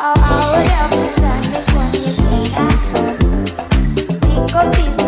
Oh, ahora me sale con mi chica. Pico.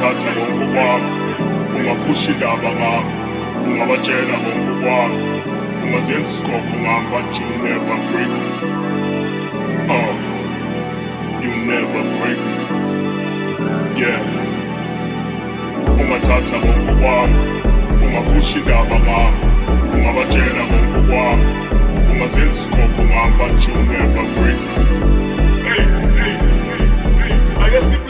ungathatha ngokukwakho ungaphusha indaba ngami ungabatshela ngokukwakho ungazenza isigobho ngami but you never break me. Oh you never break me. Yeah. Ungathatha ngokukwakho ungaphusha indaba ngami ungabatshela ngokukwakho ungazenza isigobho ngami but you never break me. Hey hey hey hey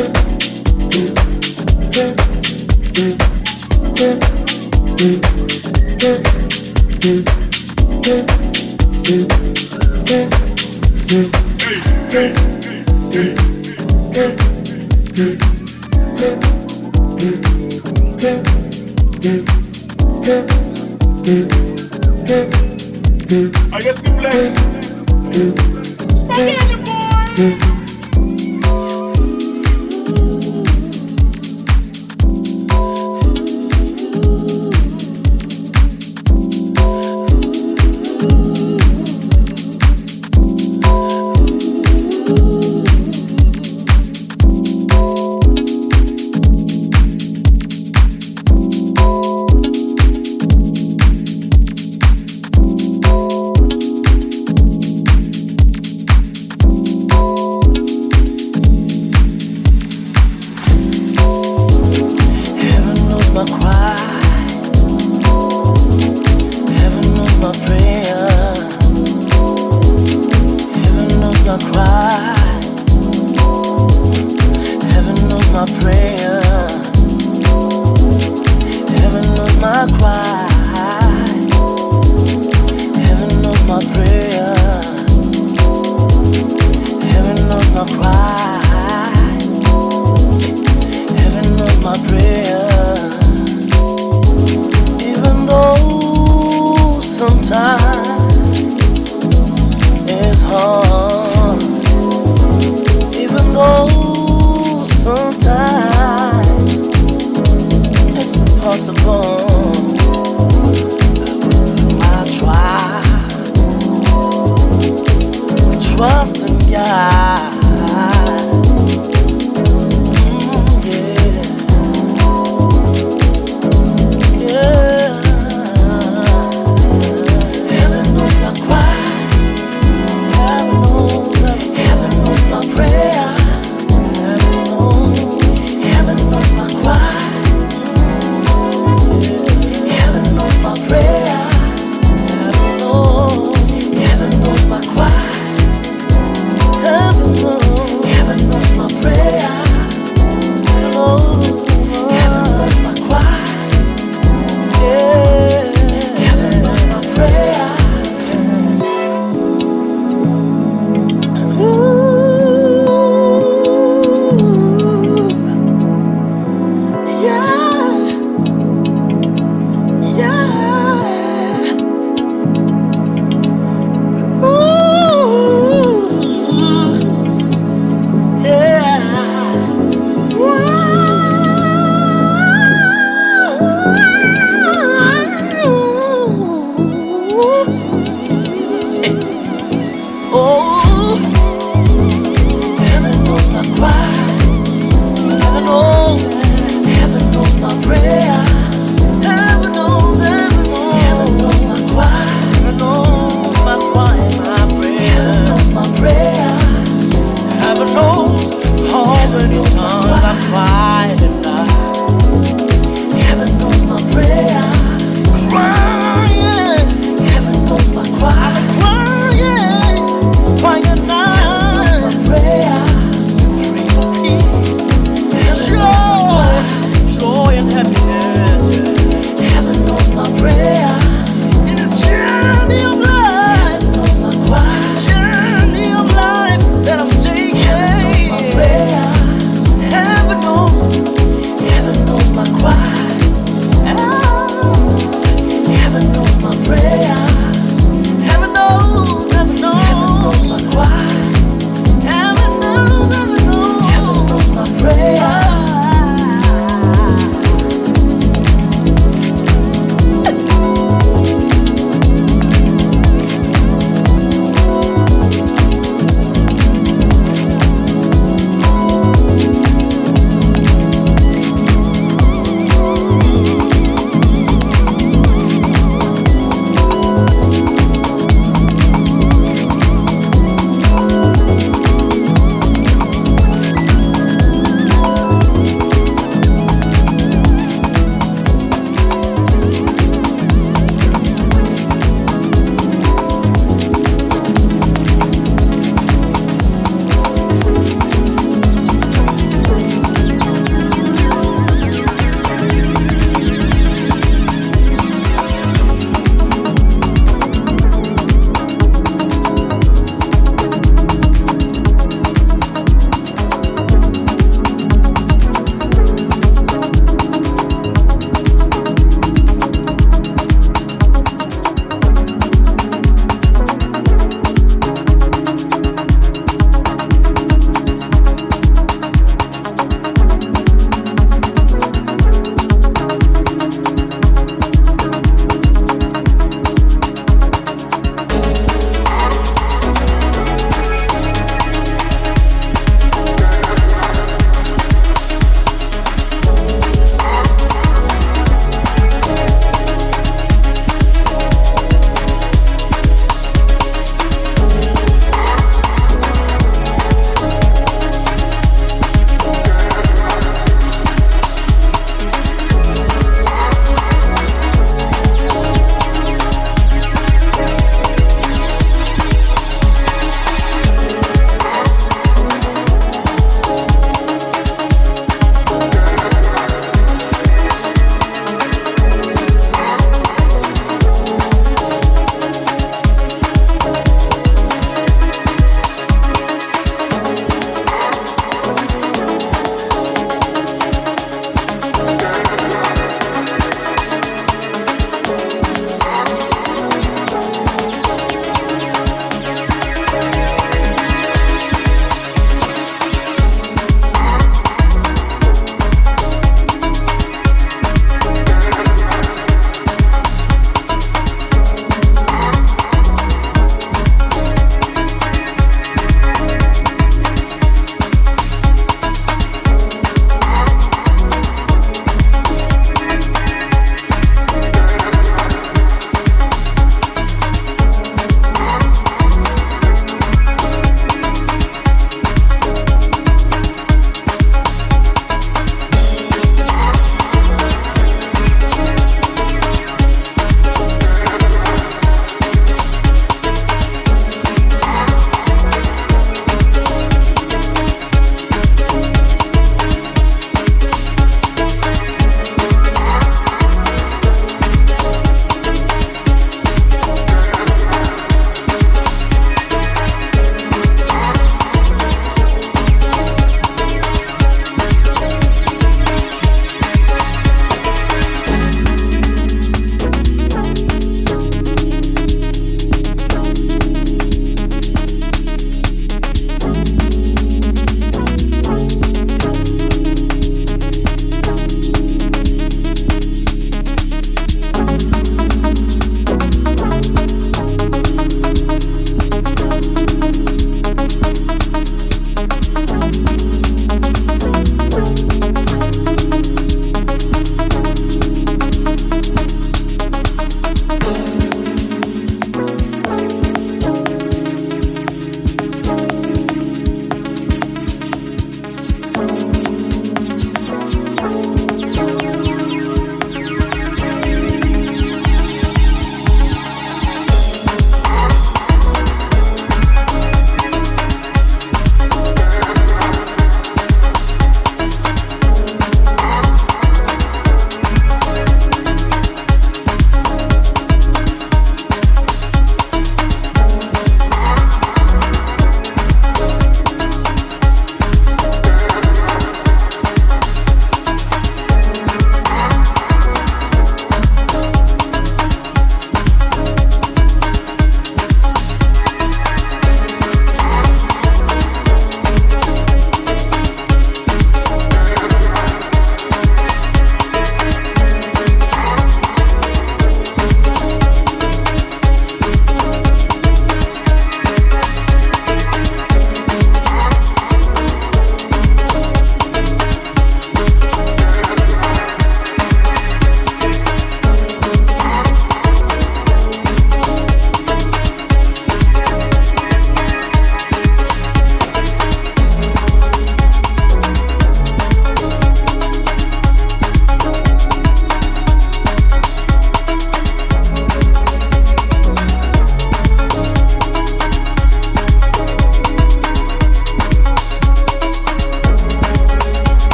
Even though sometimes